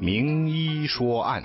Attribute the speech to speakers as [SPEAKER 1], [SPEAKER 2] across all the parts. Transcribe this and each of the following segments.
[SPEAKER 1] 名医说案，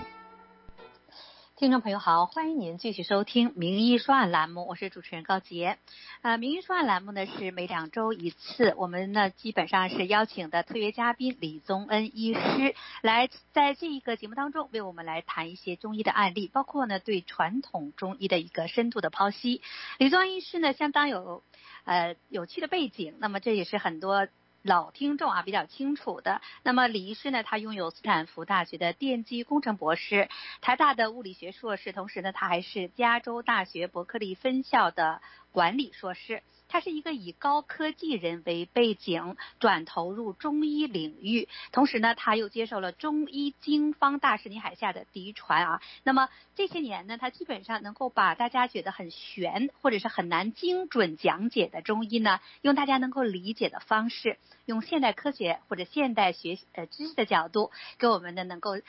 [SPEAKER 2] 听众朋友好，欢迎您继续收听《名医说案》栏目，我是主持人高洁。呃，《名医说案》栏目呢是每两周一次，我们呢基本上是邀请的特约嘉宾李宗恩医师来在这一个节目当中为我们来谈一些中医的案例，包括呢对传统中医的一个深度的剖析。李宗恩医师呢相当有呃有趣的背景，那么这也是很多。老听众啊，比较清楚的。那么李医师呢，他拥有斯坦福大学的电机工程博士，台大的物理学硕士，同时呢，他还是加州大学伯克利分校的管理硕士。他是一个以高科技人为背景，转投入中医领域，同时呢，他又接受了中医经方大师倪海厦的嫡传啊。那么这些年呢，他基本上能够把大家觉得很玄或者是很难精准讲解的中医呢，用大家能够理解的方式，用现代科学或者现代学呃知识的角度，给我们呢能够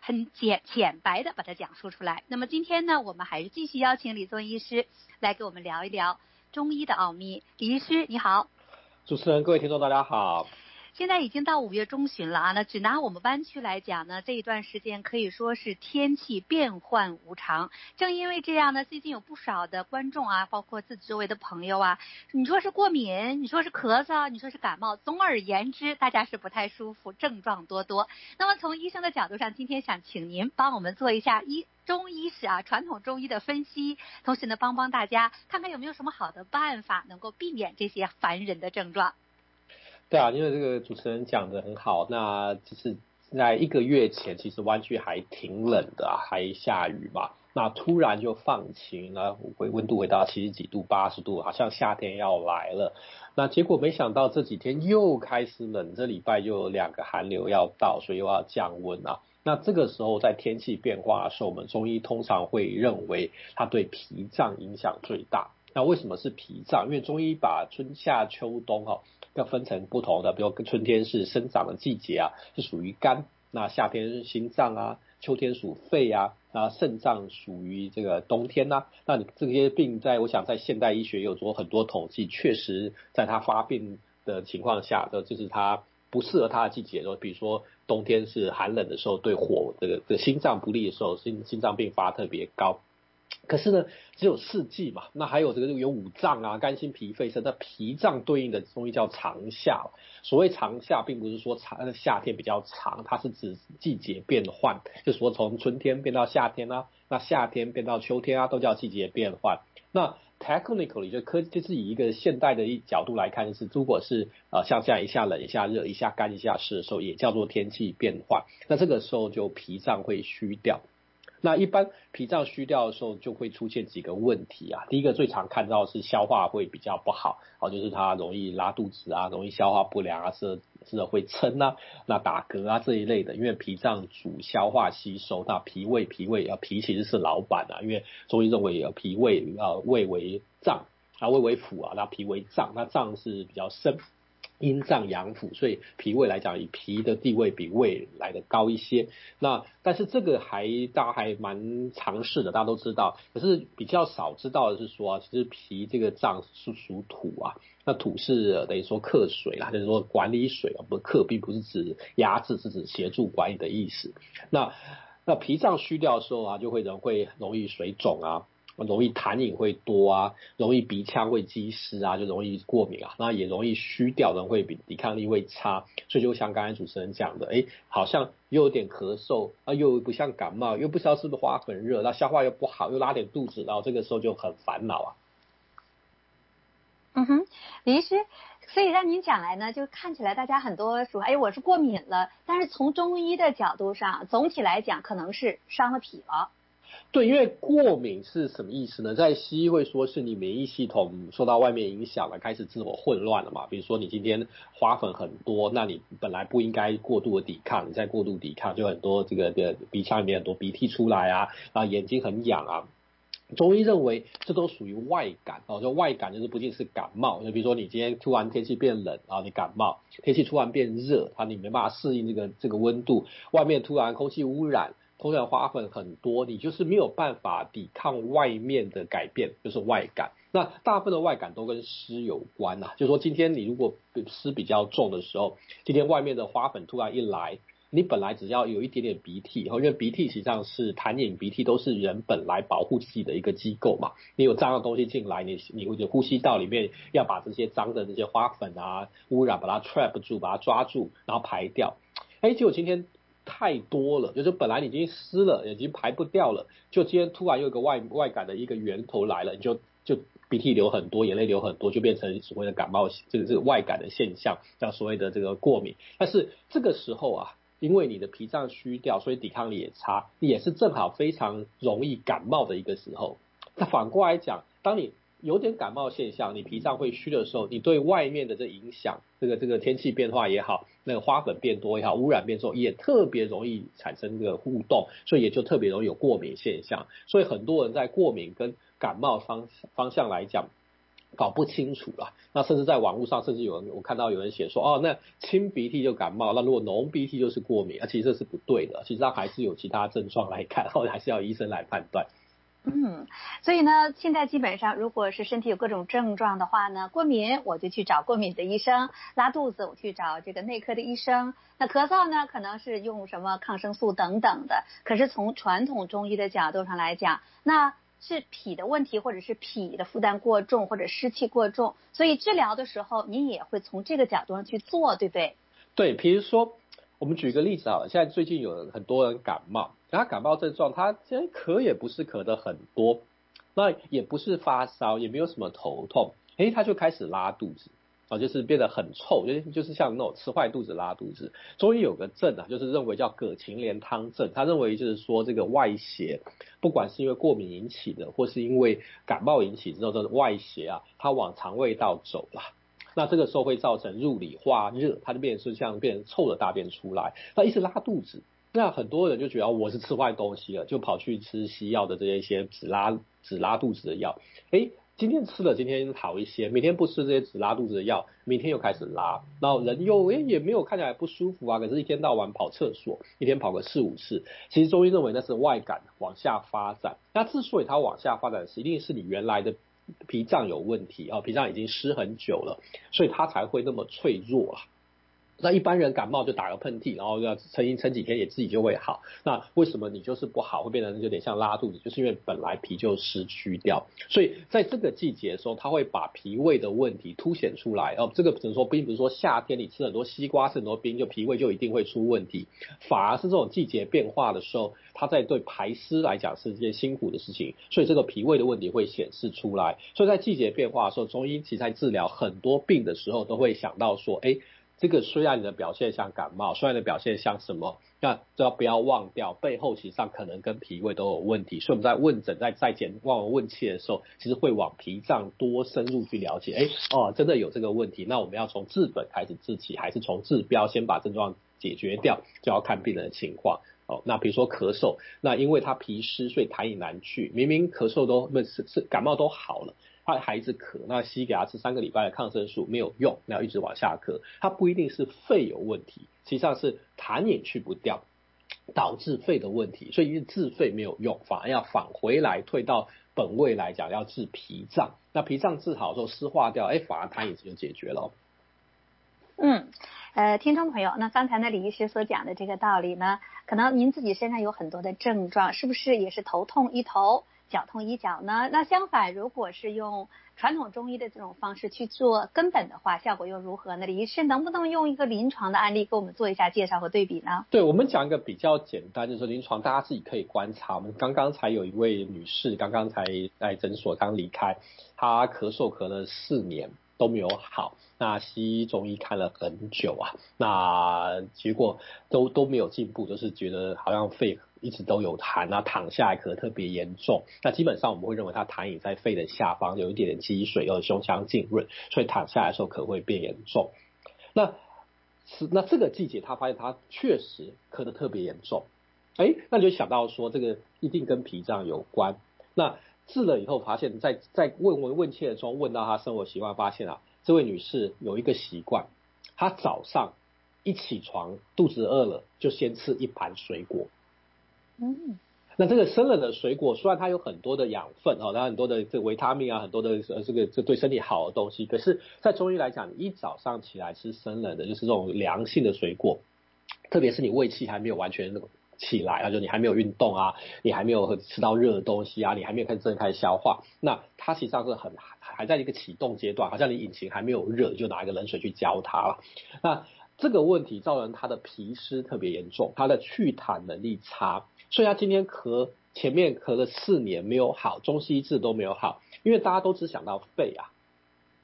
[SPEAKER 2] 很简浅白的把它讲述出来。那么今天呢，我们还是继续邀请李宗医师来给我们聊一聊。中医的奥秘，李医师你好，
[SPEAKER 3] 主持人各位听众大家好。
[SPEAKER 2] 现在已经到五月中旬了啊，那只拿我们湾区来讲呢，这一段时间可以说是天气变幻无常。正因为这样呢，最近有不少的观众啊，包括自己周围的朋友啊，你说是过敏，你说是咳嗽，你说是感冒，总而言之，大家是不太舒服，症状多多。那么从医生的角度上，今天想请您帮我们做一下医中医史啊，传统中医的分析，同时呢，帮帮大家看看有没有什么好的办法能够避免这些烦人的症状。
[SPEAKER 3] 对啊，因为这个主持人讲得很好，那就是在一个月前，其实湾区还挺冷的啊，还下雨嘛，那突然就放晴了，回温度回到七十几度、八十度，好像夏天要来了。那结果没想到这几天又开始冷，这礼拜又有两个寒流要到，所以又要降温啊。那这个时候在天气变化的时候，我们中医通常会认为它对脾脏影响最大。那为什么是脾脏？因为中医把春夏秋冬哈。要分成不同的，比如春天是生长的季节啊，是属于肝；那夏天是心脏啊，秋天属肺啊，那肾脏属于这个冬天呐、啊。那你这些病在，我想在现代医学有做很多统计，确实在它发病的情况下，的就是它不适合它的季节，比如说冬天是寒冷的时候，对火这个这个心脏不利的时候，心心脏病发特别高。可是呢，只有四季嘛，那还有这个有五脏啊，肝心脾肺肾，那脾脏对应的中医叫长夏。所谓长夏，并不是说长夏天比较长，它是指季节变换，就是说从春天变到夏天啊，那夏天变到秋天啊，都叫季节变换。那 technically 就科就是以一个现代的一角度来看，就是如果是呃像这样一下冷一下热，一下干一下湿的时候，也叫做天气变换。那这个时候就脾脏会虚掉。那一般脾脏虚掉的时候，就会出现几个问题啊。第一个最常看到是消化会比较不好，哦，就是它容易拉肚子啊，容易消化不良啊，是是会撑啊，那打嗝啊这一类的。因为脾脏主消化吸收，那脾胃脾胃啊，脾其实是老板啊。因为中医认为脾胃啊，胃为脏啊，胃为腑啊，那脾为脏，那脏是比较深。阴脏阳腑，所以脾胃来讲，以脾的地位比胃来的高一些。那但是这个还大家还蛮常识的，大家都知道。可是比较少知道的是说啊，其实脾这个脏是属土啊。那土是等于说克水啦，就是说管理水啊，不克并不是指压制，是指协助管理的意思。那那脾脏虚掉的时候啊，就会人会容易水肿啊。容易痰饮会多啊，容易鼻腔会积湿啊，就容易过敏啊，那也容易虚掉，人会比抵抗力会差，所以就像刚才主持人讲的，哎，好像又有点咳嗽啊，又不像感冒，又不知道是不是花粉热，那消化又不好，又拉点肚子，然后这个时候就很烦恼啊。
[SPEAKER 2] 嗯哼，李医师，所以让您讲来呢，就看起来大家很多说，哎，我是过敏了，但是从中医的角度上，总体来讲可能是伤了脾了。
[SPEAKER 3] 对，因为过敏是什么意思呢？在西医会说是你免疫系统受到外面影响了，开始自我混乱了嘛。比如说你今天花粉很多，那你本来不应该过度的抵抗，你再过度抵抗，就很多这个的鼻腔里面很多鼻涕出来啊，啊眼睛很痒啊。中医认为这都属于外感哦，就外感就是不仅是感冒，就比如说你今天突然天气变冷啊，你感冒；天气突然变热啊，你没办法适应这个这个温度，外面突然空气污染。通常花粉很多，你就是没有办法抵抗外面的改变，就是外感。那大部分的外感都跟湿有关呐、啊，就是说今天你如果湿比较重的时候，今天外面的花粉突然一来，你本来只要有一点点鼻涕，因为鼻涕实际上是痰饮鼻涕都是人本来保护自己的一个机构嘛。你有脏的东西进来，你你会呼吸道里面要把这些脏的这些花粉啊、污染把它 trap 住，把它抓住，然后排掉。哎，结果今天太多了，就是本来已经湿了，已经排不掉了，就今天突然又有一个外外感的一个源头来了，你就就鼻涕流很多，眼泪流很多，就变成所谓的感冒，这个这个外感的现象，叫所谓的这个过敏。但是这个时候啊。因为你的脾脏虚掉，所以抵抗力也差，也是正好非常容易感冒的一个时候。那反过来讲，当你有点感冒现象，你脾脏会虚的时候，你对外面的这影响，这个这个天气变化也好，那个花粉变多也好，污染变重，也特别容易产生这个互动，所以也就特别容易有过敏现象。所以很多人在过敏跟感冒方方向来讲。搞不清楚了，那甚至在网络上，甚至有人我看到有人写说，哦，那清鼻涕就感冒，那如果浓鼻涕就是过敏，啊，其实这是不对的，其实它还是有其他症状来看，后 来还是要医生来判断。
[SPEAKER 2] 嗯，所以呢，现在基本上如果是身体有各种症状的话呢，过敏我就去找过敏的医生，拉肚子我去找这个内科的医生，那咳嗽呢，可能是用什么抗生素等等的。可是从传统中医的角度上来讲，那是脾的问题，或者是脾的负担过重，或者湿气过重，所以治疗的时候，您也会从这个角度上去做，对不对？
[SPEAKER 3] 对，比如说，我们举个例子啊，现在最近有很多人感冒，他感冒症状，他其实咳也不是咳得很多，那也不是发烧，也没有什么头痛，诶，他就开始拉肚子。啊，就是变得很臭，就就是像那种吃坏肚子、拉肚子。中医有个症啊，就是认为叫葛芩连汤症。他认为就是说，这个外邪，不管是因为过敏引起的，或是因为感冒引起之后的外邪啊，它往肠胃道走了。那这个时候会造成入里化热，它就变成是像变成臭的大便出来。那一直拉肚子，那很多人就觉得我是吃坏东西了，就跑去吃西药的这些一些止拉止拉肚子的药。诶今天吃了，今天好一些；明天不吃这些止拉肚子的药，明天又开始拉，然后人又诶也没有看起来不舒服啊，可是一天到晚跑厕所，一天跑个四五次。其实中医认为那是外感往下发展。那之所以它往下发展，是一定是你原来的脾脏有问题啊，脾脏已经湿很久了，所以它才会那么脆弱啊。那一般人感冒就打个喷嚏，然后要撑一撑几天也自己就会好。那为什么你就是不好，会变成有点像拉肚子？就是因为本来脾就湿虚掉，所以在这个季节的时候，它会把脾胃的问题凸显出来。哦，这个只能说并不是说夏天你吃很多西瓜、吃很多冰，就脾胃就一定会出问题，反而是这种季节变化的时候，它在对排湿来讲是一件辛苦的事情，所以这个脾胃的问题会显示出来。所以在季节变化的时候，中医其实在治疗很多病的时候，都会想到说，哎。这个虽然你的表现像感冒，虽然你的表现像什么，那都要不要忘掉背后其实上可能跟脾胃都有问题。所以我们在问诊、在在检望闻问切的时候，其实会往脾脏多深入去了解。哎，哦，真的有这个问题，那我们要从治本开始治起，还是从治标先把症状解决掉，就要看病人的情况。哦，那比如说咳嗽，那因为他脾湿，所以痰饮难去，明明咳嗽都不是是感冒都好了。他孩子咳，那西医给他吃三个礼拜的抗生素没有用，那要一直往下咳。他不一定是肺有问题，实际上是痰也去不掉，导致肺的问题。所以治肺没有用，反而要返回来退到本位来讲，要治脾脏。那脾脏治好之后湿化掉，哎，反而痰也就解决了。
[SPEAKER 2] 嗯，呃，听众朋友，那刚才呢李医师所讲的这个道理呢，可能您自己身上有很多的症状，是不是也是头痛一头？脚痛医脚呢？那相反，如果是用传统中医的这种方式去做根本的话，效果又如何呢？李医师能不能用一个临床的案例给我们做一下介绍和对比呢？
[SPEAKER 3] 对，我们讲一个比较简单，就是临床大家自己可以观察。我们刚刚才有一位女士，刚刚才在诊所刚离开，她咳嗽咳了四年都没有好，那西医中医看了很久啊，那结果都都没有进步，就是觉得好像肺。一直都有痰啊，躺下来咳特别严重。那基本上我们会认为他痰饮在肺的下方，有一点点积水，有胸腔浸润，所以躺下来的时候咳会变严重。那是那这个季节他发现他确实咳得特别严重，哎，那就想到说这个一定跟脾脏有关。那治了以后发现，在在问闻问切的时候问到他生活习惯，发现啊，这位女士有一个习惯，她早上一起床肚子饿了就先吃一盘水果。
[SPEAKER 2] 嗯，
[SPEAKER 3] 那这个生冷的水果，虽然它有很多的养分哦，它很多的这维他命啊，很多的呃这个这对身体好的东西，可是，在中医来讲，一早上起来吃生冷的，就是这种凉性的水果，特别是你胃气还没有完全起来啊，就你还没有运动啊，你还没有吃到热的东西啊，你还没有开始正开始消化，那它实际上是很还在一个启动阶段，好像你引擎还没有热，就拿一个冷水去浇它了。那这个问题造成它的脾湿特别严重，它的祛痰能力差，所以他今天咳，前面咳了四年没有好，中西医治都没有好，因为大家都只想到肺啊。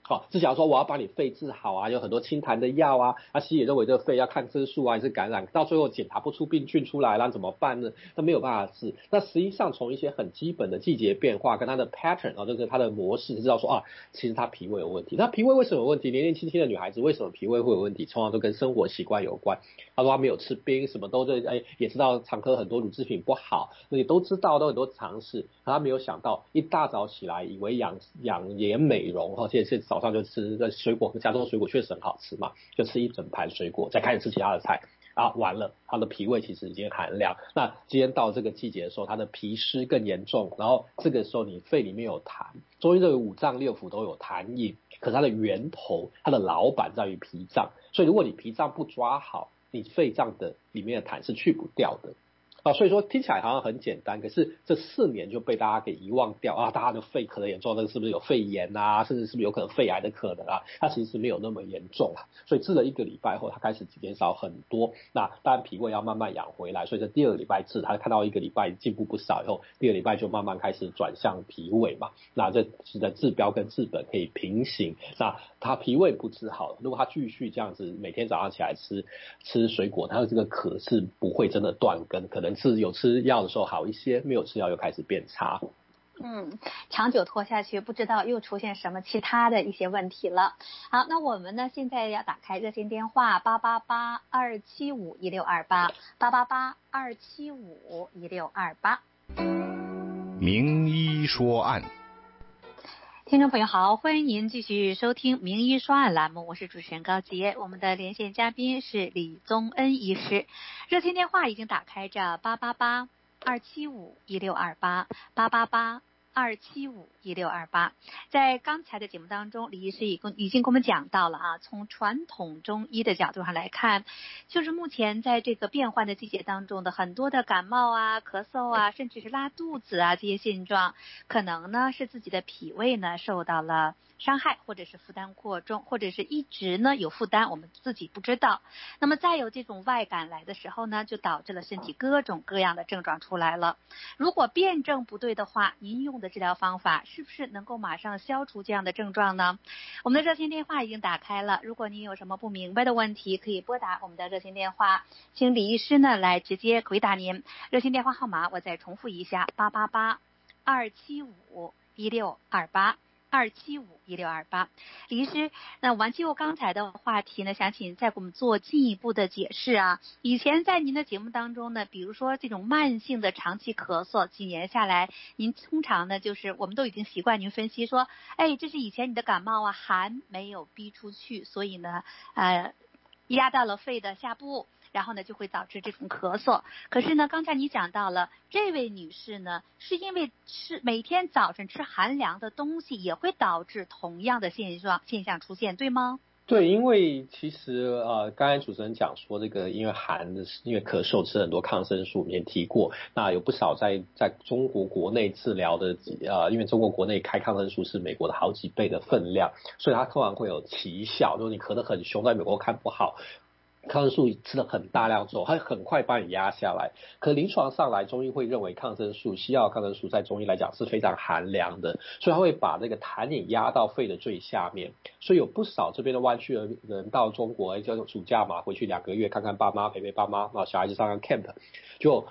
[SPEAKER 3] 好，只想说我要把你肺治好啊，有很多清痰的药啊，啊，西医认为这个肺要抗生素啊，还是感染，到最后检查不出病菌出来，那怎么办呢？那没有办法治。那实际上从一些很基本的季节变化跟它的 pattern 啊，就是它的模式，知道说啊，其实它脾胃有问题。那脾胃为什么有问题？年年轻轻的女孩子为什么脾胃会有问题？通常都跟生活习惯有关。他说他没有吃冰，什么都在哎，也知道常喝很多乳制品不好，那你都知道，都很多尝试，可他没有想到一大早起来以为养养颜美容，而且是早上就吃个水果，加州水果确实很好吃嘛，就吃一整盘水果，再开始吃其他的菜啊，完了，他的脾胃其实已经寒凉。那今天到这个季节的时候，他的脾湿更严重，然后这个时候你肺里面有痰，中医认为五脏六腑都有痰饮，可是它的源头，它的老板在于脾脏，所以如果你脾脏不抓好，你肺脏的里面的痰是去不掉的。啊，所以说听起来好像很简单，可是这四年就被大家给遗忘掉啊！大家的肺可能严重，那个是不是有肺炎啊？甚至是不是有可能肺癌的可能啊？它其实是没有那么严重啊。所以治了一个礼拜后，它开始减少很多。那当然脾胃要慢慢养回来，所以在第二个礼拜治，他看到一个礼拜进步不少以后，第二个礼拜就慢慢开始转向脾胃嘛。那这是的治标跟治本可以平行。那他脾胃不治好，如果他继续这样子每天早上起来吃吃水果，他的这个渴是不会真的断根，可能。是有吃药的时候好一些，没有吃药又开始变差。
[SPEAKER 2] 嗯，长久拖下去，不知道又出现什么其他的一些问题了。好，那我们呢现在要打开热线电话八八八二七五一六二八八八八二七五一六二八。
[SPEAKER 1] 名医说案。
[SPEAKER 2] 听众朋友好，欢迎您继续收听《名医说案》栏目，我是主持人高杰，我们的连线嘉宾是李宗恩医师，热线电话已经打开着八八八二七五一六二八八八八。二七五一六二八，在刚才的节目当中，李医师已经已经跟我们讲到了啊。从传统中医的角度上来看，就是目前在这个变换的季节当中的很多的感冒啊、咳嗽啊，甚至是拉肚子啊这些现状，可能呢是自己的脾胃呢受到了伤害，或者是负担过重，或者是一直呢有负担，我们自己不知道。那么再有这种外感来的时候呢，就导致了身体各种各样的症状出来了。如果辩证不对的话，您用的治疗方法是不是能够马上消除这样的症状呢？我们的热线电话已经打开了，如果您有什么不明白的问题，可以拨打我们的热线电话，请李医师呢来直接回答您。热线电话号码我再重复一下：八八八二七五一六二八。二七五一六二八，李医师，那完就刚才的话题呢，想请您再给我们做进一步的解释啊。以前在您的节目当中呢，比如说这种慢性的长期咳嗽，几年下来，您通常呢就是我们都已经习惯您分析说，哎，这是以前你的感冒啊，寒没有逼出去，所以呢，呃，压到了肺的下部。然后呢，就会导致这种咳嗽。可是呢，刚才你讲到了这位女士呢，是因为吃每天早晨吃寒凉的东西，也会导致同样的现状现象出现，对吗？
[SPEAKER 3] 对，因为其实呃，刚才主持人讲说这个，因为寒的，因为咳嗽吃很多抗生素，我们也提过，那有不少在在中国国内治疗的，呃，因为中国国内开抗生素是美国的好几倍的分量，所以它通常会有奇效，如果你咳得很凶，在美国看不好。抗生素吃了很大量之后，它很快把你压下来。可临床上来，中医会认为抗生素、西药抗生素在中医来讲是非常寒凉的，所以它会把那个痰饮压到肺的最下面。所以有不少这边的湾区的人到中国，叫暑假嘛，回去两个月看看爸妈，陪陪爸妈，然后小孩子上上 camp，就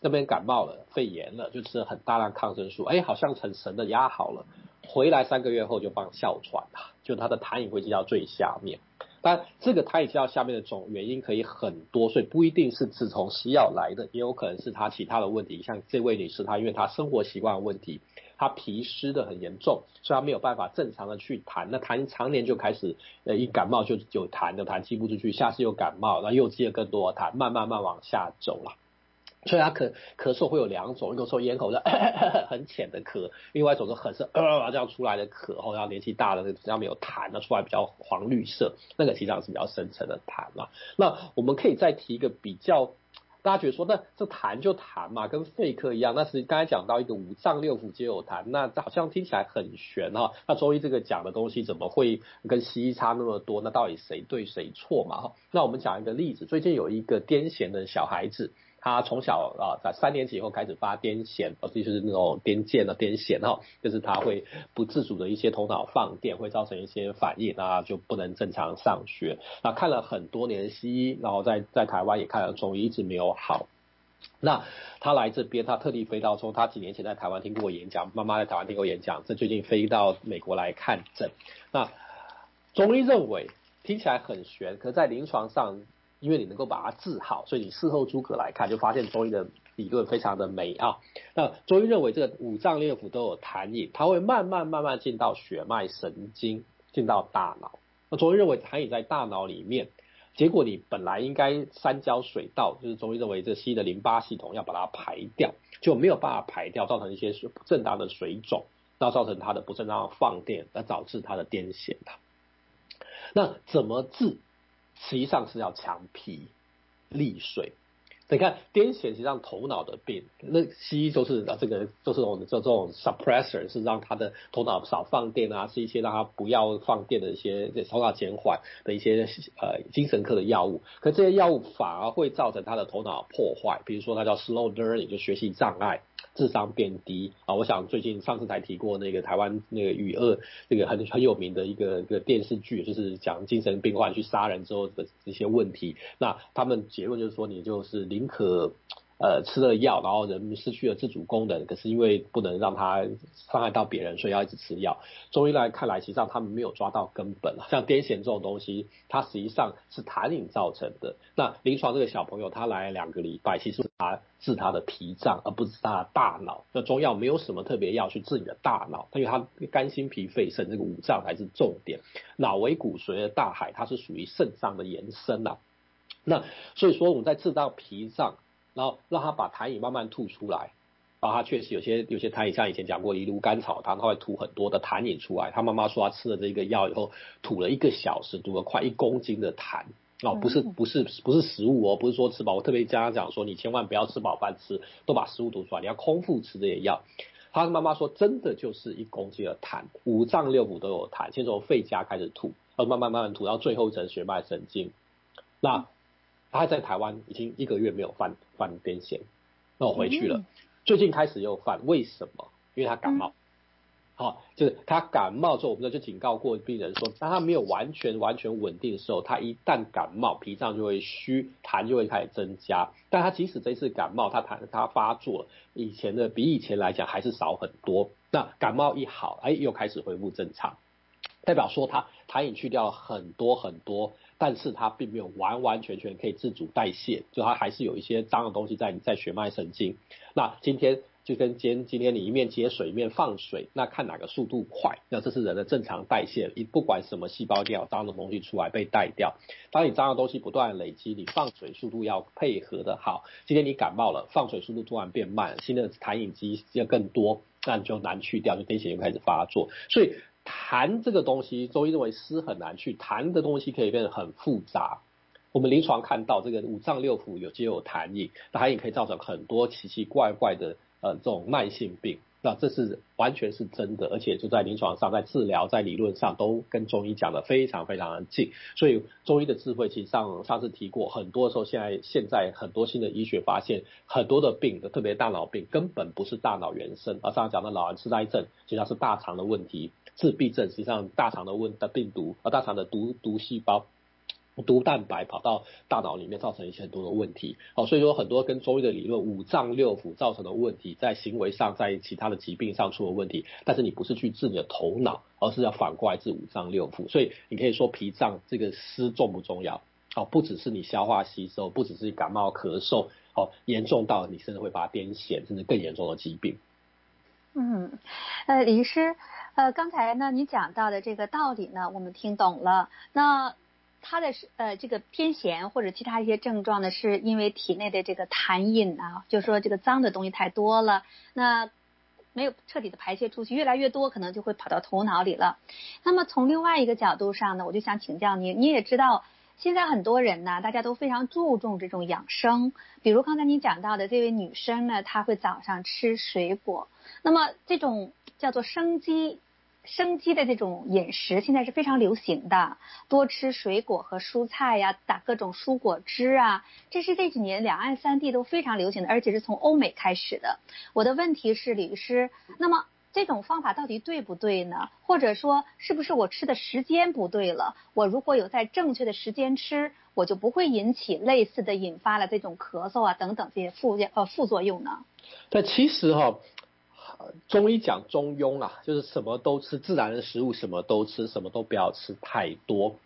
[SPEAKER 3] 那边感冒了、肺炎了，就吃了很大量抗生素，哎，好像很神的压好了。回来三个月后就放哮喘了，就他的痰饮会积到最下面。但这个他也知道下面的总原因可以很多，所以不一定是自从西药来的，也有可能是他其他的问题。像这位女士，她因为她生活习惯问题，她脾湿的很严重，所以她没有办法正常的去痰。那痰常年就开始，呃，一感冒就有痰的痰吸不出去，下次又感冒，然后又积了更多痰，慢慢慢往下走了。所以他咳咳嗽会有两种，一种说咽喉的 很浅的咳，另外一种是很是呃这样出来的咳，然后年纪大了，比较没有痰，那出来比较黄绿色，那个实际上是比较深层的痰嘛。那我们可以再提一个比较，大家觉得说，那这痰就痰嘛，跟肺科一样。那是刚才讲到一个五脏六腑皆有痰，那好像听起来很玄哈。那中医这个讲的东西怎么会跟西医差那么多？那到底谁对谁错嘛？哈，那我们讲一个例子，最近有一个癫痫的小孩子。他从小啊，在三年级以后开始发癫痫，哦，就是那种癫痫的癫痫哈，就是他会不自主的一些头脑放电，会造成一些反应，那就不能正常上学。那看了很多年西医，然后在在台湾也看了中医，一直没有好。那他来这边，他特地飞到说，他几年前在台湾听过演讲，妈妈在台湾听过演讲，这最近飞到美国来看诊。那中医认为听起来很玄，可在临床上。因为你能够把它治好，所以你事后诸葛来看，就发现中医的理论非常的美啊。那中医认为这个五脏六腑都有痰饮，它会慢慢慢慢进到血脉神经，进到大脑。那中医认为痰饮在大脑里面，结果你本来应该三焦水道，就是中医认为这西医的淋巴系统要把它排掉，就没有办法排掉，造成一些不正当的水肿，那造成它的不正当的放电，而导致它的癫痫的。那怎么治？实际上是要强脾利水。你看癫痫实际上头脑的病，那西医就是这个就是这种这种 suppressor，是让他的头脑少放电啊，是一些让他不要放电的一些头脑减缓的一些呃精神科的药物。可这些药物反而会造成他的头脑破坏，比如说他叫 slow learning，就学习障碍。智商变低啊！我想最近上次才提过那个台湾那个雨恶这个很很有名的一个一个电视剧，就是讲精神病患去杀人之后的一些问题。那他们结论就是说，你就是可。呃，吃了药，然后人失去了自主功能，可是因为不能让他伤害到别人，所以要一直吃药。中医来看来，实际上他们没有抓到根本。像癫痫这种东西，它实际上是痰饮造成的。那临床这个小朋友他来两个礼拜，其实他治他的脾脏，而不是他的大脑。那中药没有什么特别药去治你的大脑，因为他肝心脾肺肾这个五脏才是重点。脑为骨髓的大海，它是属于肾脏的延伸呐。那所以说我们在治到脾脏。然后让他把痰饮慢慢吐出来，然后他确实有些有些痰饮，像以前讲过，芦芦甘草汤，他会吐很多的痰饮出来。他妈妈说他吃了这个药以后，吐了一个小时，吐了快一公斤的痰哦，不是不是不是食物哦，不是说吃饱。我特别跟他讲说，你千万不要吃饱饭吃，都把食物吐出来，你要空腹吃这些药。他妈妈说，真的就是一公斤的痰，五脏六腑都有痰，先从肺家开始吐，然后慢慢慢慢吐到最后一层血脉神经。那他在台湾已经一个月没有犯犯癫痫，那我回去了，最近开始又犯，为什么？因为他感冒，好，就是他感冒之后，我们就警告过病人说，当他没有完全完全稳定的时候，他一旦感冒，脾脏就会虚，痰就会开始增加。但他即使这次感冒，他痰他发作了，以前的比以前来讲还是少很多。那感冒一好，哎，又开始恢复正常，代表说他痰饮去掉很多很多。但是它并没有完完全全可以自主代谢，就它还是有一些脏的东西在你在血脉神经。那今天就跟今今天你一面接水一面放水，那看哪个速度快，那这是人的正常代谢。你不管什么细胞掉脏的东西出来被带掉，当你脏的东西不断累积，你放水速度要配合的好。今天你感冒了，放水速度突然变慢，新的痰饮积要更多，那你就难去掉，就癫痫又开始发作，所以。痰这个东西，中医认为湿很难去，痰的东西可以变得很复杂。我们临床看到这个五脏六腑有皆有痰饮，痰饮可以造成很多奇奇怪怪的呃这种慢性病。那这是完全是真的，而且就在临床上，在治疗，在理论上都跟中医讲的非常非常的近。所以中医的智慧，其实上上次提过，很多时候现在现在很多新的医学发现，很多的病的，特别大脑病，根本不是大脑原生。而上次讲的老人痴呆症，实际上是大肠的问题。自闭症实际上大肠的问的病毒，啊大肠的毒毒细胞、毒蛋白跑到大脑里面，造成一些很多的问题。好，所以说很多跟中医的理论，五脏六腑造成的问题，在行为上，在其他的疾病上出了问题。但是你不是去治你的头脑，而是要反过来治五脏六腑。所以你可以说脾脏这个湿重不重要？哦，不只是你消化吸收，不只是感冒咳嗽，哦，严重到你甚至会把它癫痫，甚至更严重的疾病。
[SPEAKER 2] 嗯，呃，李医师。呃，刚才呢，你讲到的这个道理呢，我们听懂了。那他的是呃这个偏咸或者其他一些症状呢，是因为体内的这个痰饮啊，就说这个脏的东西太多了，那没有彻底的排泄出去，越来越多，可能就会跑到头脑里了。那么从另外一个角度上呢，我就想请教您，你也知道现在很多人呢，大家都非常注重这种养生，比如刚才您讲到的这位女生呢，她会早上吃水果，那么这种叫做生机。生机的这种饮食现在是非常流行的，多吃水果和蔬菜呀，打各种蔬果汁啊，这是这几年两岸三地都非常流行的，而且是从欧美开始的。我的问题是，李律师，那么这种方法到底对不对呢？或者说，是不是我吃的时间不对了？我如果有在正确的时间吃，我就不会引起类似的引发了这种咳嗽啊等等这些副呃副作用呢？
[SPEAKER 3] 但其实哈。中医讲中庸啊，就是什么都吃，自然的食物什么都吃，什么都不要吃太多。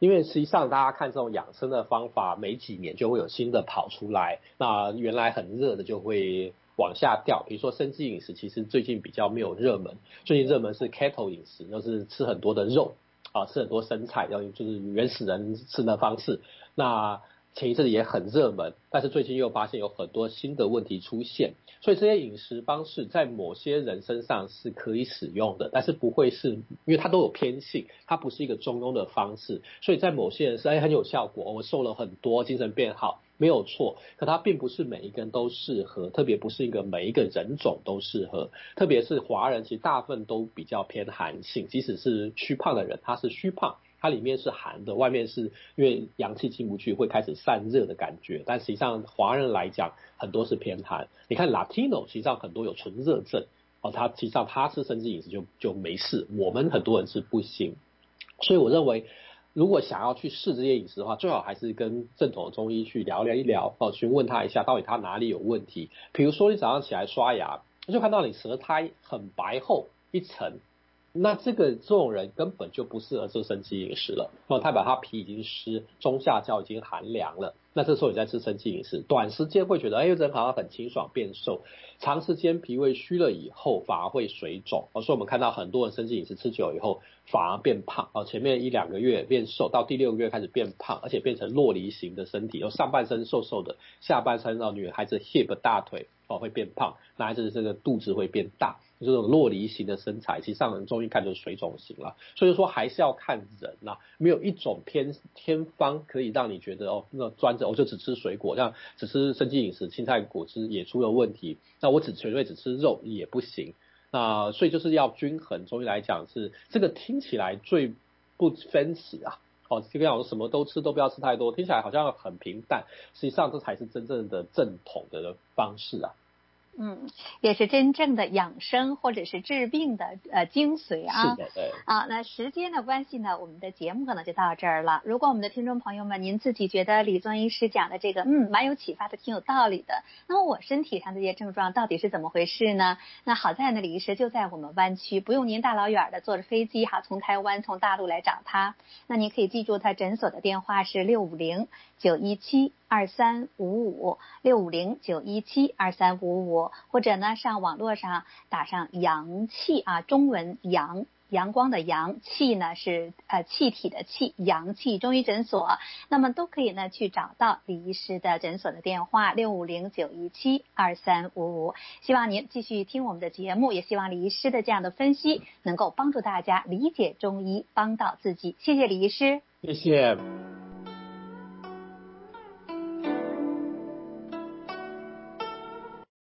[SPEAKER 3] 因为实际上大家看这种养生的方法，每几年就会有新的跑出来。那原来很热的就会往下掉。比如说生机饮食，其实最近比较没有热门。最近热门是 Keto 饮食，就是吃很多的肉啊，吃很多生菜，要就是原始人吃的方式。那前一阵子也很热门，但是最近又发现有很多新的问题出现，所以这些饮食方式在某些人身上是可以使用的，但是不会是，因为它都有偏性，它不是一个中庸的方式，所以在某些人是哎很有效果，我瘦了很多，精神变好，没有错，可它并不是每一个人都适合，特别不是一个每一个人种都适合，特别是华人其实大部分都比较偏寒性，即使是虚胖的人，他是虚胖。它里面是寒的，外面是因为阳气进不去，会开始散热的感觉。但实际上华人来讲，很多是偏寒。你看 Latino，实际上很多有纯热症哦，他实际上他吃生机饮食就就没事。我们很多人是不行。所以我认为，如果想要去试这些饮食的话，最好还是跟正统的中医去聊聊一聊哦，询问他一下到底他哪里有问题。比如说你早上起来刷牙，就看到你舌苔很白厚一层。那这个这种人根本就不适合做生机饮食了，那么代表他脾已经湿，中下焦已经寒凉了。那这时候你在吃生机饮食，短时间会觉得，哎，人好像很清爽变瘦，长时间脾胃虚了以后反而会水肿。所以我们看到很多人生机饮食吃久以后反而变胖，哦，前面一两个月变瘦，到第六个月开始变胖，而且变成酪梨型的身体，有上半身瘦瘦的，下半身哦，女孩子 hip 大腿。哦会变胖，男孩子这个肚子会变大。这种落梨型的身材，其实上人中医看就是水肿型了，所以说还是要看人呐、啊，没有一种偏偏方可以让你觉得哦，那专着我就只吃水果，这样只吃生机饮食，青菜果汁也出了问题，那我只纯粹只吃肉也不行，那所以就是要均衡。中医来讲是这个听起来最不 fancy 啊，哦，这个讲说什么都吃都不要吃太多，听起来好像很平淡，实际上这才是真正的正统的方式啊。
[SPEAKER 2] 嗯，也是真正的养生或者是治病的呃精髓啊。
[SPEAKER 3] 是的，对。
[SPEAKER 2] 啊，那时间的关系呢，我们的节目可能就到这儿了。如果我们的听众朋友们，您自己觉得李宗医师讲的这个嗯蛮有启发的，挺有道理的，那么我身体上这些症状到底是怎么回事呢？那好在呢，李医师就在我们湾区，不用您大老远的坐着飞机哈，从台湾从大陆来找他。那您可以记住他诊所的电话是六五零九一七二三五五六五零九一七二三五五，或者呢，上网络上打上阳气啊，中文阳阳光的阳气呢是呃气体的气，阳气中医诊所，那么都可以呢去找到李医师的诊所的电话六五零九一七二三五五。希望您继续听我们的节目，也希望李医师的这样的分析能够帮助大家理解中医，帮到自己。谢谢李医师，
[SPEAKER 3] 谢谢。